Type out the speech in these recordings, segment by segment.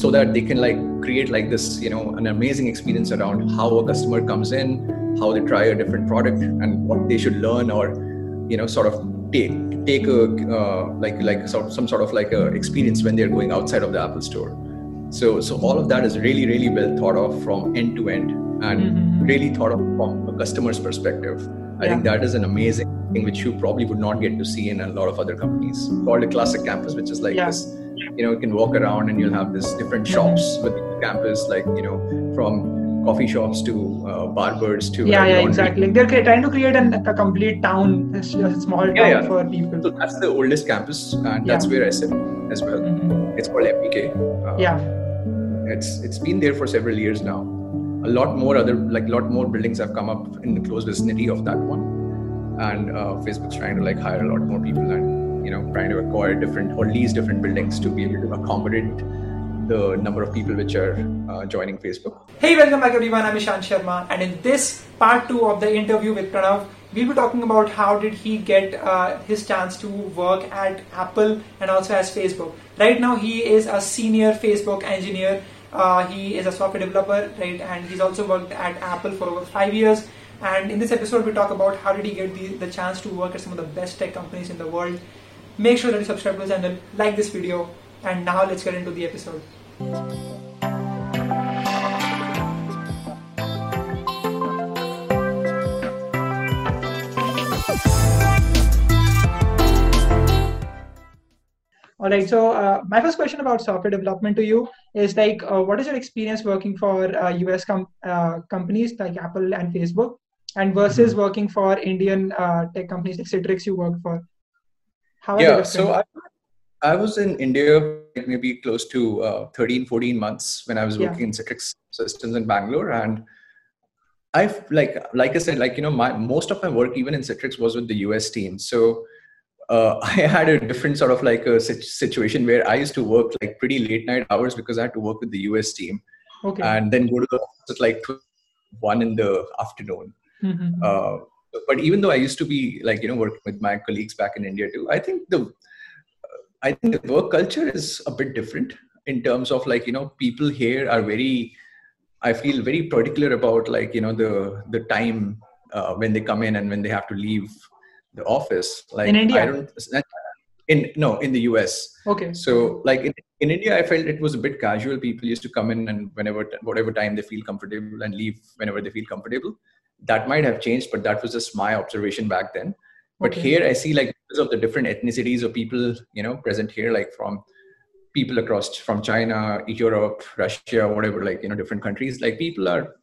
so that they can like create like this you know an amazing experience around how a customer comes in how they try a different product and what they should learn or you know sort of take take a uh, like like sort of, some sort of like a experience when they're going outside of the apple store so so all of that is really really well thought of from end to end and mm-hmm. really thought of from a customer's perspective i yeah. think that is an amazing thing which you probably would not get to see in a lot of other companies called a classic campus which is like yeah. this you know you can walk around and you'll have this different shops with the campus like you know from coffee shops to uh, barbers to yeah yeah exactly. Like they're trying to create an, a complete town a small town yeah, yeah. for people. So that's the oldest campus and that's yeah. where i sit as well. Mm-hmm. it's called mpk uh, yeah. it's it's been there for several years now. A lot more other like a lot more buildings have come up in the close vicinity of that one. And uh, facebook's trying to like hire a lot more people and you know trying to acquire different or lease different buildings to be able to accommodate the number of people which are uh, joining Facebook. Hey, welcome back everyone. I'm Ishan Sharma, and in this part two of the interview with Pranav, we'll be talking about how did he get uh, his chance to work at Apple and also as Facebook. Right now, he is a senior Facebook engineer. Uh, he is a software developer, right, and he's also worked at Apple for over five years. And in this episode, we talk about how did he get the, the chance to work at some of the best tech companies in the world. Make sure that you subscribe to the channel, like this video, and now let's get into the episode. All right. So uh, my first question about software development to you is like, uh, what is your experience working for uh, US com- uh, companies like Apple and Facebook, and versus mm-hmm. working for Indian uh, tech companies like Citrix you work for? How yeah. So I, I was in India maybe close to uh, 13, 14 months when I was working yeah. in Citrix Systems in Bangalore. And I've like, like I said, like, you know, my, most of my work, even in Citrix was with the US team. So uh, I had a different sort of like a situation where I used to work like pretty late night hours because I had to work with the US team okay. and then go to the office like one in the afternoon. Mm-hmm. Uh, but even though I used to be like, you know, working with my colleagues back in India too, I think the I think the work culture is a bit different in terms of like you know people here are very I feel very particular about like you know the the time uh, when they come in and when they have to leave the office. Like in India, I don't, in no in the US. Okay. So like in, in India, I felt it was a bit casual. People used to come in and whenever whatever time they feel comfortable and leave whenever they feel comfortable. That might have changed, but that was just my observation back then but okay. here i see like because of the different ethnicities of people you know present here like from people across from china europe russia whatever like you know different countries like people are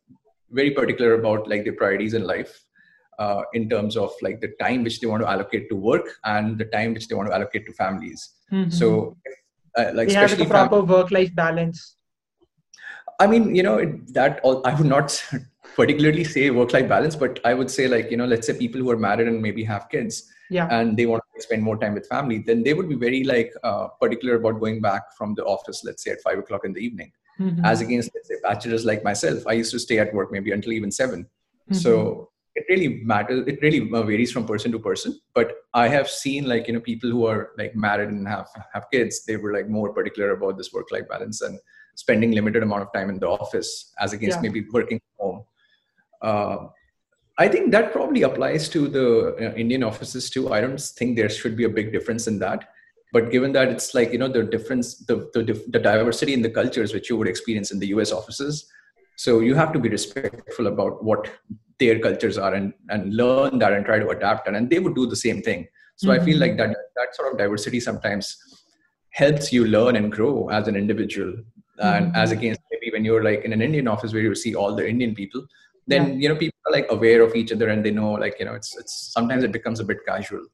very particular about like their priorities in life uh, in terms of like the time which they want to allocate to work and the time which they want to allocate to families mm-hmm. so uh, like they especially have proper fam- work life balance i mean you know it, that all i would not particularly say work life balance but i would say like you know let's say people who are married and maybe have kids yeah. and they want to spend more time with family then they would be very like uh, particular about going back from the office let's say at five o'clock in the evening mm-hmm. as against let's say bachelors like myself i used to stay at work maybe until even 7 mm-hmm. so it really matters it really uh, varies from person to person but i have seen like you know people who are like married and have have kids they were like more particular about this work life balance and spending limited amount of time in the office as against yeah. maybe working home I think that probably applies to the uh, Indian offices too. I don't think there should be a big difference in that. But given that it's like you know the difference, the the, the diversity in the cultures which you would experience in the U.S. offices, so you have to be respectful about what their cultures are and and learn that and try to adapt and, and they would do the same thing. So mm-hmm. I feel like that that sort of diversity sometimes helps you learn and grow as an individual, and mm-hmm. as against maybe when you're like in an Indian office where you see all the Indian people then yeah. you know people are like aware of each other and they know like you know it's it's sometimes it becomes a bit casual.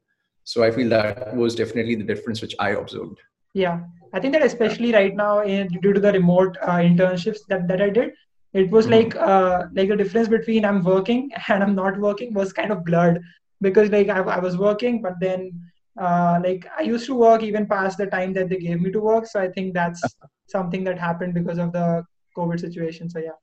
So i feel that was definitely the difference which i observed. Yeah. I think that especially right now in, due to the remote uh, internships that, that i did it was mm-hmm. like uh, like the difference between i'm working and i'm not working was kind of blurred because like i, I was working but then uh, like i used to work even past the time that they gave me to work. So i think that's something that happened because of the covid situation. So yeah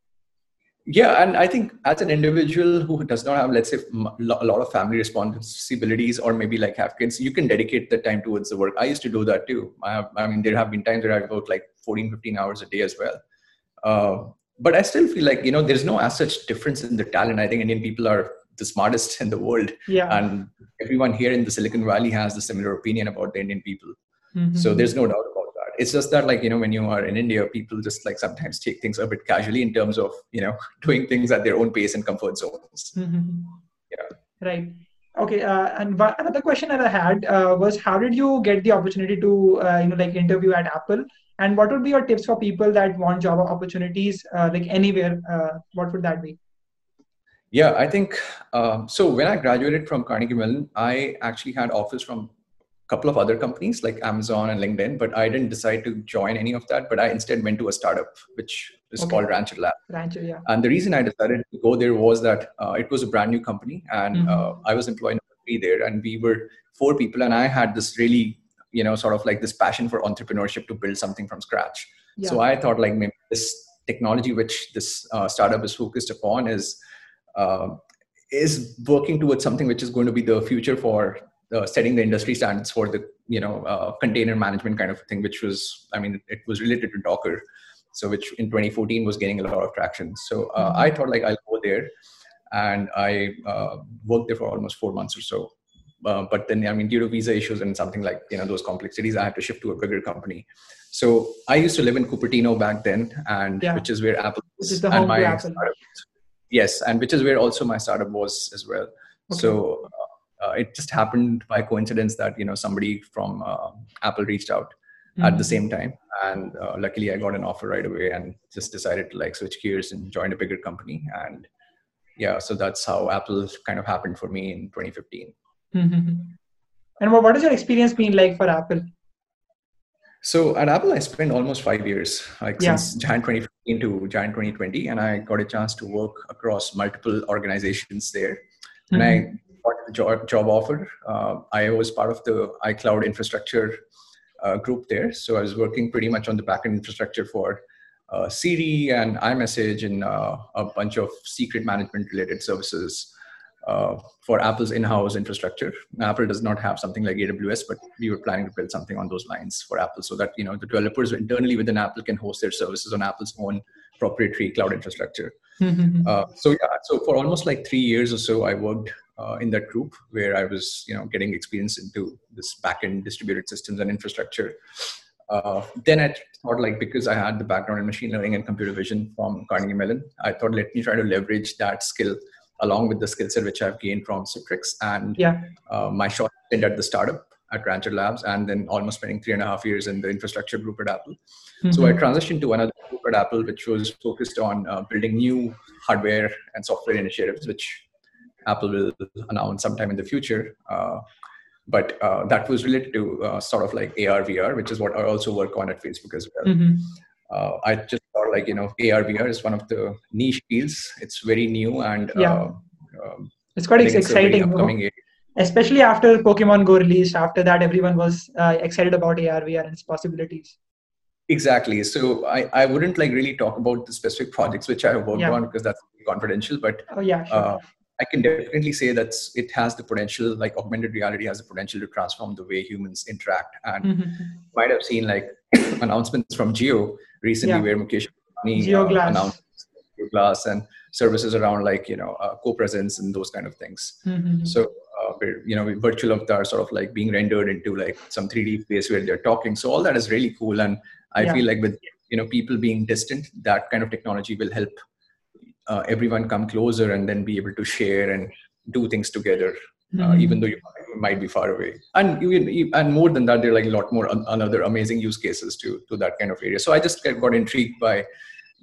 yeah and i think as an individual who does not have let's say a lot of family responsibilities or maybe like have kids you can dedicate the time towards the work. I used to do that too. I, have, I mean there have been times where i worked like 14 15 hours a day as well. Uh, but i still feel like you know there's no as such difference in the talent. I think indian people are the smartest in the world. Yeah. and everyone here in the silicon valley has a similar opinion about the indian people. Mm-hmm. so there's no doubt it's just that like you know when you are in india people just like sometimes take things a bit casually in terms of you know doing things at their own pace and comfort zones. Mm-hmm. yeah. Right. Okay uh, and another question that i had uh, was how did you get the opportunity to uh, you know like interview at apple? And what would be your tips for people that want job opportunities uh, like anywhere uh, what would that be? Yeah i think um, so when i graduated from carnegie mellon i actually had offers from a couple of other companies like amazon and linkedin but i didn't decide to join any of that but i instead went to a startup which is okay. called rancher lab rancher yeah and the reason i decided to go there was that uh, it was a brand new company and mm-hmm. Uh, i was employed there and we were four people and i had this really you know sort of like this passion for entrepreneurship to build something from scratch yeah. so i thought like maybe this technology which this uh, startup is focused upon is uh, is working towards something which is going to be the future for uh, setting the industry standards for the you know uh, container management kind of thing which was i mean it was related to docker so which in 2014 was getting a lot of traction so uh, mm-hmm. i thought like i'll go there and i uh, worked there for almost four months or so uh, but then i mean due to visa issues and something like you know those complexities i had to shift to a bigger company so i used to live in cupertino back then and yeah. which is where apple is the home my apple. yes and which is where also my startup was as well okay. so uh, it just happened by coincidence that you know somebody from uh, apple reached out mm-hmm. at the mm-hmm. same time and uh, luckily i got an offer right away and just decided to like switch gears and join a bigger company and yeah so that's how apple kind of happened for me in 2015 Mm-hmm. And what has your experience been like for Apple? So at Apple, I spent almost five years, like yeah. since Jan 2015 to Jan 2020, and I got a chance to work across multiple organizations there. Mm-hmm. I got a job, job offer. Uh, I was part of the iCloud infrastructure uh, group there, so I was working pretty much on the backend infrastructure for uh, Siri and iMessage and uh, a bunch of secret management related services uh, for Apple's in-house infrastructure. Apple does not have something like AWS, but we were planning to build something on those lines for Apple, so that you know the developers internally within Apple can host their services on Apple's own proprietary cloud infrastructure. Mm-hmm. Uh, so yeah, so for almost like three years or so, I worked uh, in that group where I was you know getting experience into this backend distributed systems and infrastructure. Uh, then I thought like because I had the background in machine learning and computer vision from Carnegie Mellon, I thought let me try to leverage that skill along with the skill set which I've gained from Citrix and yeah. uh, my short stint at the startup at Rancher Labs, and then almost spending three and a half years in the infrastructure group at Apple. Mm-hmm. So I transitioned to another group at Apple, which was focused on uh, building new hardware and software initiatives, which Apple will announce sometime in the future. Uh, but uh, that was related to uh, sort of like AR, VR, which is what I also work on at Facebook as well. Mm-hmm. Uh, I just thought like you know AR VR is one of the niche fields. It's very new and yeah. Uh, um, it's quite exciting. Especially after Pokemon Go released, after that everyone was uh, excited about AR VR and its possibilities. Exactly. So I, I wouldn't like really talk about the specific projects which I have worked yeah. on because that's confidential. But oh yeah, sure. uh, I can definitely say that it has the potential, like augmented reality has the potential to transform the way humans interact. And mm-hmm. might have seen like announcements from Jio recently yeah. where Mukesh Ambani uh, announced Glass and services around like you know uh, co-presence and those kind of things. Mm-hmm. So uh, you know virtual avatar sort of like being rendered into like some 3D space where they're talking. So all that is really cool, and I yeah. feel like with you know people being distant, that kind of technology will help uh, everyone come closer and then be able to share and do things together uh, mm-hmm. even though you might be far away. And even, and more than that there are like a lot more another amazing use cases to to that kind of area. So i just got intrigued by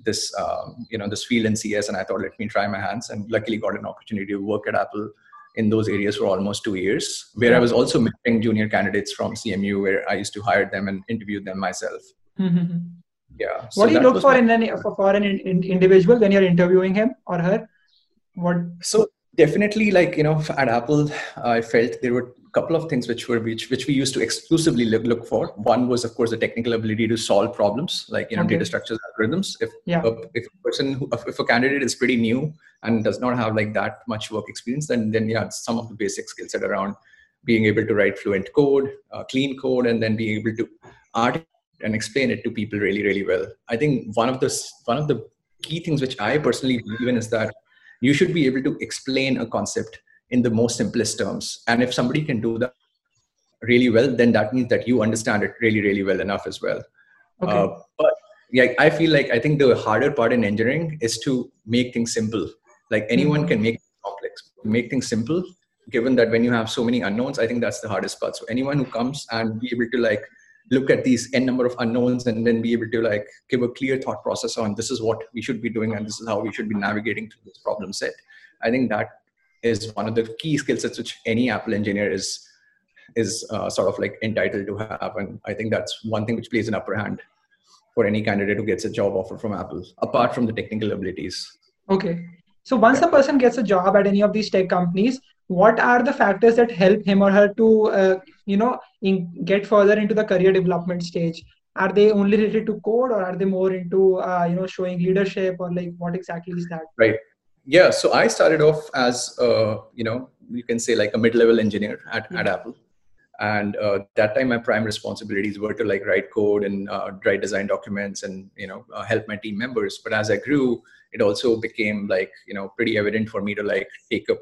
this um, you know this field in cs and i thought let me try my hands. And luckily got an opportunity to work at apple in those areas for almost two years where i was also mentoring junior candidates from cmu where i used to hire them and interview them myself. Mm-hmm yeah. What so do you look for in an for an in, individual when you're interviewing him or her? What? So definitely like you know at apple i felt there were a couple of things which were which which we used to exclusively look, look for. One was of course the technical ability to solve problems like you know okay. data structures algorithms. If yeah. a, if a person who, if a candidate is pretty new and does not have like that much work experience then then yeah some of the basic skill set around being able to write fluent code uh, clean code and then being able to art and explain it to people really really well. I think one of the one of the key things which i personally believe in is that you should be able to explain a concept in the most simplest terms. And if somebody can do that really well then that means that you understand it really really well enough as well. Okay. Uh, but yeah i feel like i think the harder part in engineering is to make things simple. Like anyone mm-hmm. can make complex make things simple given that when you have so many unknowns i think that's the hardest part. So anyone who comes and be able to like look at these n number of unknowns and then be able to like give a clear thought process on this is what we should be doing and this is how we should be navigating through this problem set. I think that is one of the key skill sets which any apple engineer is is uh, sort of like entitled to have. And i think that's one thing which plays an upper hand for any candidate who gets a job offer from apple apart from the technical abilities. Okay. So once a person gets a job at any of these tech companies what are the factors that help him or her to uh, you know in, get further into the career development stage? Are they only related to code or are they more into uh, you know showing leadership or like what exactly is that? Right. Yeah so i started off as uh, you know you can say like a mid-level engineer at, at apple. And uh, that time my prime responsibilities were to like write code and uh, write design documents and you know uh, help my team members. But as i grew it also became like you know pretty evident for me to like take up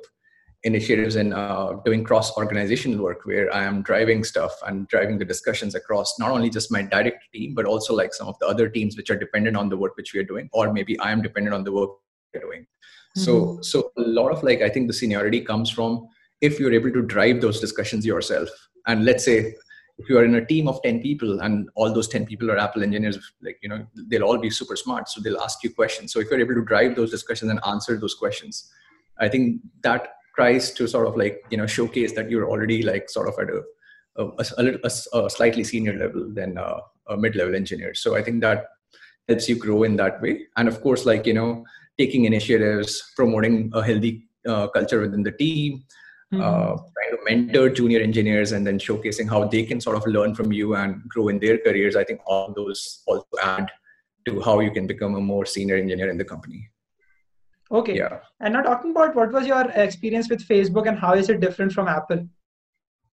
initiatives in uh, doing cross organizational work where I am driving stuff and driving the discussions across not only just my direct team, but also like some of the other teams which are dependent on the work which we are doing, or maybe I am dependent on the work we're doing. Mm-hmm. So, so a lot of like, I think the seniority comes from if you're able to drive those discussions yourself. And let's say if you are in a team of 10 people and all those 10 people are Apple engineers, like, you know, they'll all be super smart. So they'll ask you questions. So if you're able to drive those discussions and answer those questions, I think that tries to sort of like you know showcase that you're already like sort of at a a, a, a, a slightly senior level than a, a mid-level engineer. So i think that helps you grow in that way. And of course like you know taking initiatives promoting a healthy uh, culture within the team mm-hmm. uh, trying to mentor junior engineers and then showcasing how they can sort of learn from you and grow in their careers i think all those also add to how you can become a more senior engineer in the company Okay. Yeah. And now talking about what was your experience with Facebook and how is it different from Apple?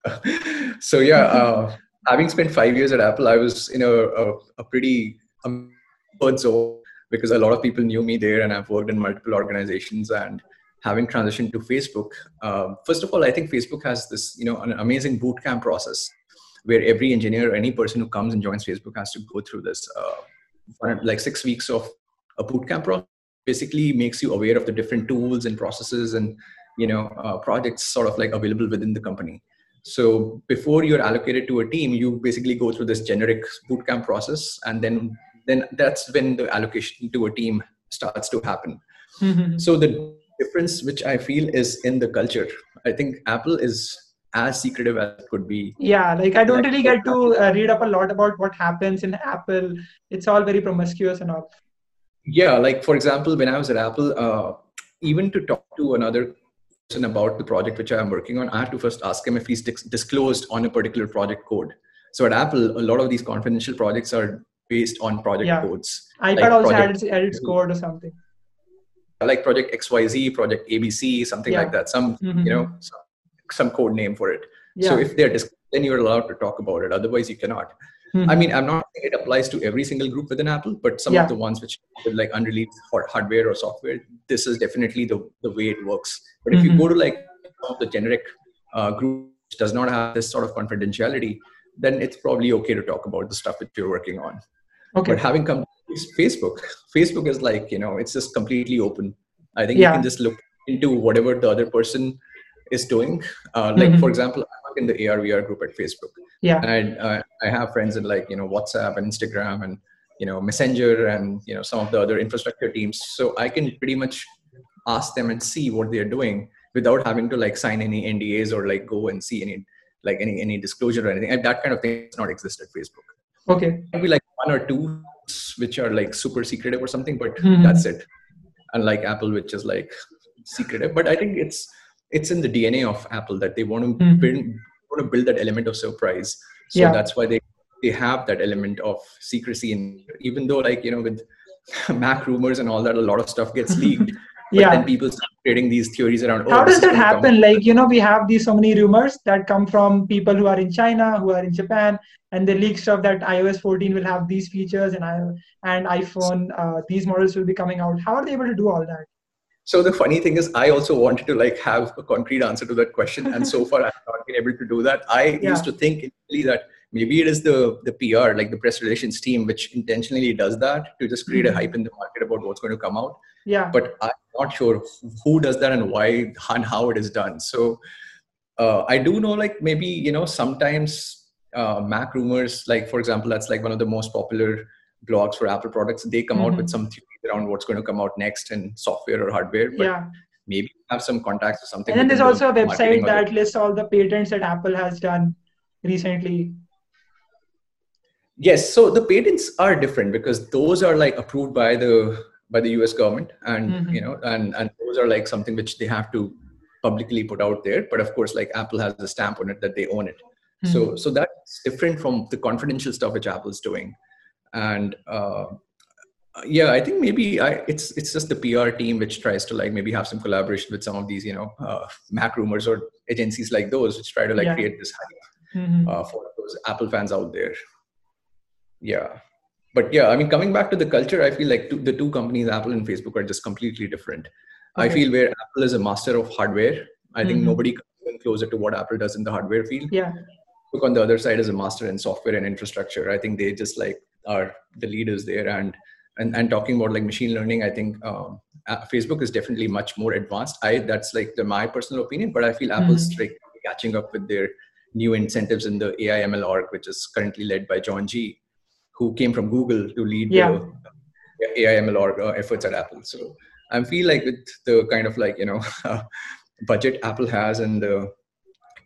so yeah, uh, having spent five years at Apple, I was in a, a, a pretty comfort zone because a lot of people knew me there, and I've worked in multiple organizations. And having transitioned to Facebook, uh, first of all, I think Facebook has this you know an amazing boot camp process where every engineer, any person who comes and joins Facebook, has to go through this uh, like six weeks of a boot camp process basically makes you aware of the different tools and processes and you know uh, projects sort of like available within the company. So before you're allocated to a team you basically go through this generic bootcamp process and then then that's when the allocation to a team starts to happen. Mm-hmm. so the difference which i feel is in the culture. I think apple is as secretive as it could be. Yeah like i don't really get to uh, read up a lot about what happens in apple. It's all very promiscuous and all yeah like for example when i was at apple uh, even to talk to another person about the project which i'm working on i have to first ask him if he's disclosed on a particular project code so at apple a lot of these confidential projects are based on project yeah. codes ipad like also project, had its code or something like project xyz project abc something yeah. like that some mm-hmm. you know some, some, code name for it yeah. so if they're dis- then you're allowed to talk about it otherwise you cannot Mm-hmm. I mean, I'm not saying it applies to every single group within Apple, but some yeah. of the ones which like unreleased hardware or software, this is definitely the, the way it works. But if mm-hmm. you go to like the generic uh, group which does not have this sort of confidentiality, then it's probably okay to talk about the stuff that you're working on. Okay. But having come to Facebook, Facebook is like, you know, it's just completely open. I think yeah. you can just look into whatever the other person is doing. Uh, like, mm-hmm. for example, in the AR VR group at Facebook. Yeah. And I, uh, I have friends in like, you know, WhatsApp and Instagram and, you know, Messenger and, you know, some of the other infrastructure teams. So I can pretty much ask them and see what they're doing without having to like sign any NDAs or like go and see any, like any, any disclosure or anything. And that kind of thing does not exist at Facebook. Okay. Maybe like one or two which are like super secretive or something, but mm-hmm. that's it. Unlike Apple, which is like secretive. But I think it's it's in the DNA of Apple that they want to mm-hmm. build want to build that element of surprise. So yeah. that's why they they have that element of secrecy. And even though like you know with MacRumors and all that, a lot of stuff gets leaked. But yeah. then people start creating these theories around. Oh, How does that happen? Like you know, we have these so many rumors that come from people who are in China, who are in Japan, and they leak stuff that iOS 14 will have these features and I and iPhone uh, these models will be coming out. How are they able to do all that? So the funny thing is, I also wanted to like have a concrete answer to that question, and so far I've not been able to do that. I yeah. used to think initially that maybe it is the the PR, like the press relations team, which intentionally does that to just create mm-hmm. a hype in the market about what's going to come out. Yeah. But I'm not sure who does that and why and how it is done. So uh, I do know, like maybe you know, sometimes uh, MacRumors, like for example, that's like one of the most popular blogs for Apple products. They come mm-hmm. out with mm-hmm. some theories around what's going to come out next in software or hardware. But yeah. Maybe have some contacts or something. And then there's also the a website that lists all the patents that Apple has done recently Yes, so the patents are different because those are like approved by the by the US government, and mm-hmm. you know, and and those are like something which they have to publicly put out there. But of course, like Apple has a stamp on it that they own it. Mm-hmm. So so that's different from the confidential stuff which Apple's doing, and. Uh, yeah i think maybe I, it's it's just the pr team which tries to like maybe have some collaboration with some of these you know uh, MacRumors or agencies like those which try to like yeah. create this hype mm-hmm. uh, for those apple fans out there yeah but yeah i mean coming back to the culture i feel like two, the two companies apple and facebook are just completely different okay. i feel where apple is a master of hardware i think mm-hmm. nobody comes closer to what apple does in the hardware field yeah look on the other side is a master in software and infrastructure i think they just like are the leaders there and and, and talking about like machine learning i think um, facebook is definitely much more advanced i that's like the, my personal opinion but i feel apple's mm-hmm. like catching up with their new incentives in the ai ml org which is currently led by john g who came from Google to lead yeah. the AIML or uh, efforts at Apple. So I feel like with the kind of like you know budget Apple has and the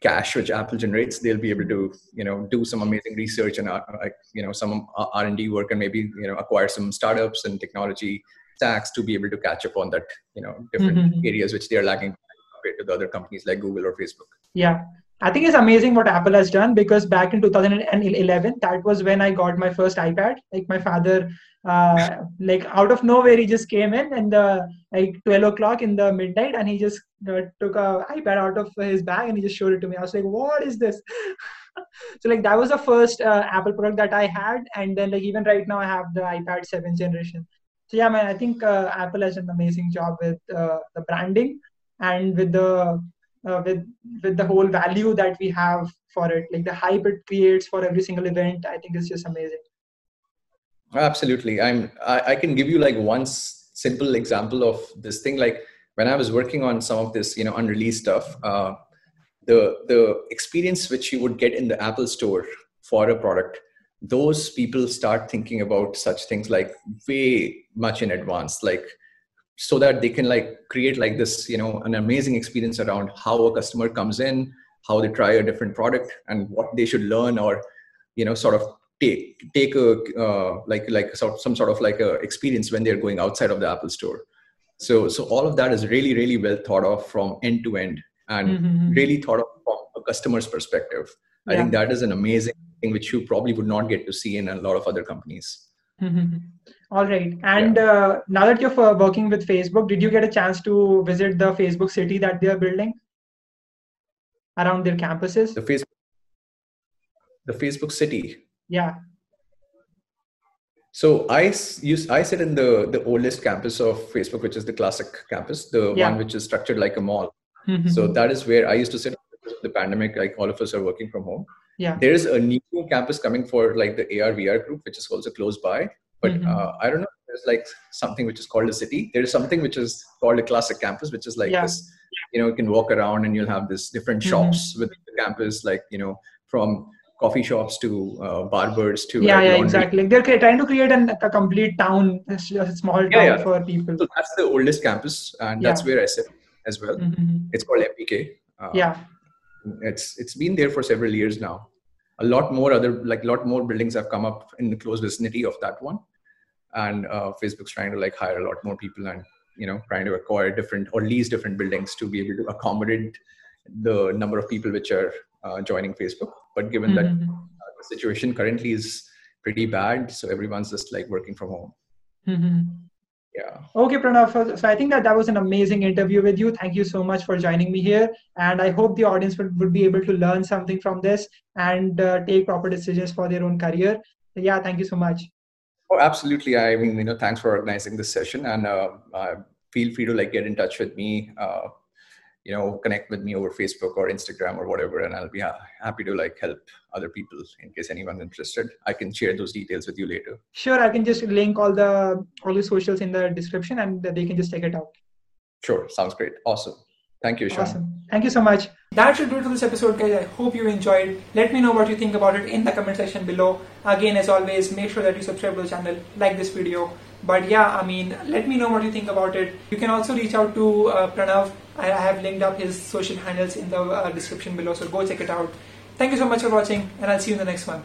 cash which Apple generates, they'll be able to you know do some amazing research and uh, like you know some R and D work and maybe you know acquire some startups and technology stacks to be able to catch up on that you know different mm-hmm. areas which they are lagging compared to the other companies like Google or Facebook. Yeah, I think it's amazing what Apple has done because back in 2011, that was when I got my first iPad. Like my father, uh, like out of nowhere, he just came in and the like 12 o'clock in the midnight, and he just uh, took a iPad out of his bag and he just showed it to me. I was like, "What is this?" so like that was the first uh, Apple product that I had, and then like even right now I have the iPad 7th generation. So yeah, man, I think uh, Apple has done an amazing job with uh, the branding and with the uh, with with the whole value that we have for it. Like the hype it creates for every single event i think is just amazing. Absolutely. I'm I, I, can give you like one simple example of this thing. Like when i was working on some of this you know unreleased stuff uh, the the experience which you would get in the apple store for a product those people start thinking about such things like way much in advance. Like so that they can like create like this you know an amazing experience around how a customer comes in how they try a different product and what they should learn or you know sort of take take a uh, like like some sort of like a experience when they're going outside of the apple store so so all of that is really really well thought of from end to end and mm-hmm. really thought of from a customer's perspective yeah. i think that is an amazing thing which you probably would not get to see in a lot of other companies mm-hmm. All right. And yeah. uh, now that you're uh, working with Facebook, did you get a chance to visit the Facebook city that they are building around their campuses? The Facebook, the Facebook city. Yeah. So I use I sit in the the oldest campus of Facebook, which is the classic campus, the yeah. one which is structured like a mall. Mm-hmm. So that is where I used to sit. The pandemic, like all of us are working from home. Yeah. There is a new campus coming for like the AR VR group, which is also close by but mm-hmm. uh, i don't know there's like something which is called a city there is something which is called a classic campus which is like yeah. this you know you can walk around and you'll have this different mm-hmm. shops within the campus like you know from coffee shops to uh, barbers to yeah yeah exactly like they're trying to create an, a complete town a small town yeah, yeah. for people so that's the oldest campus and that's yeah. where i sit as well mm-hmm. it's called mpk uh, yeah it's it's been there for several years now a lot more other like a lot more buildings have come up in the close vicinity of that one and uh, facebook's trying to like hire a lot more people and you know trying to acquire different or lease different buildings to be able to accommodate the number of people which are uh, joining facebook. But given mm-hmm. that uh, the situation currently is pretty bad so everyone's just like working from home. Mm-hmm. yeah. Okay pranav so i think that that was an amazing interview with you. Thank you so much for joining me here and i hope the audience would, would be able to learn something from this and uh, take proper decisions for their own career. So, yeah thank you so much oh absolutely. I mean you know thanks for organizing this session. And uh, uh, feel free to like get in touch with me uh, you know connect with me over facebook or instagram or whatever and i'll be ha- happy to like help other people in case anyone's interested. I can share those details with you later. Sure i can just link all the all the socials in the description and they can just check it out. Sure sounds great. Awesome Thank you, Sean. Awesome. Thank you so much. That should do it for this episode, guys. I hope you enjoyed. Let me know what you think about it in the comment section below. Again, as always, make sure that you subscribe to the channel, like this video. But yeah, I mean, let me know what you think about it. You can also reach out to uh, Pranav. I have linked up his social handles in the uh, description below, so go check it out. Thank you so much for watching, and I'll see you in the next one.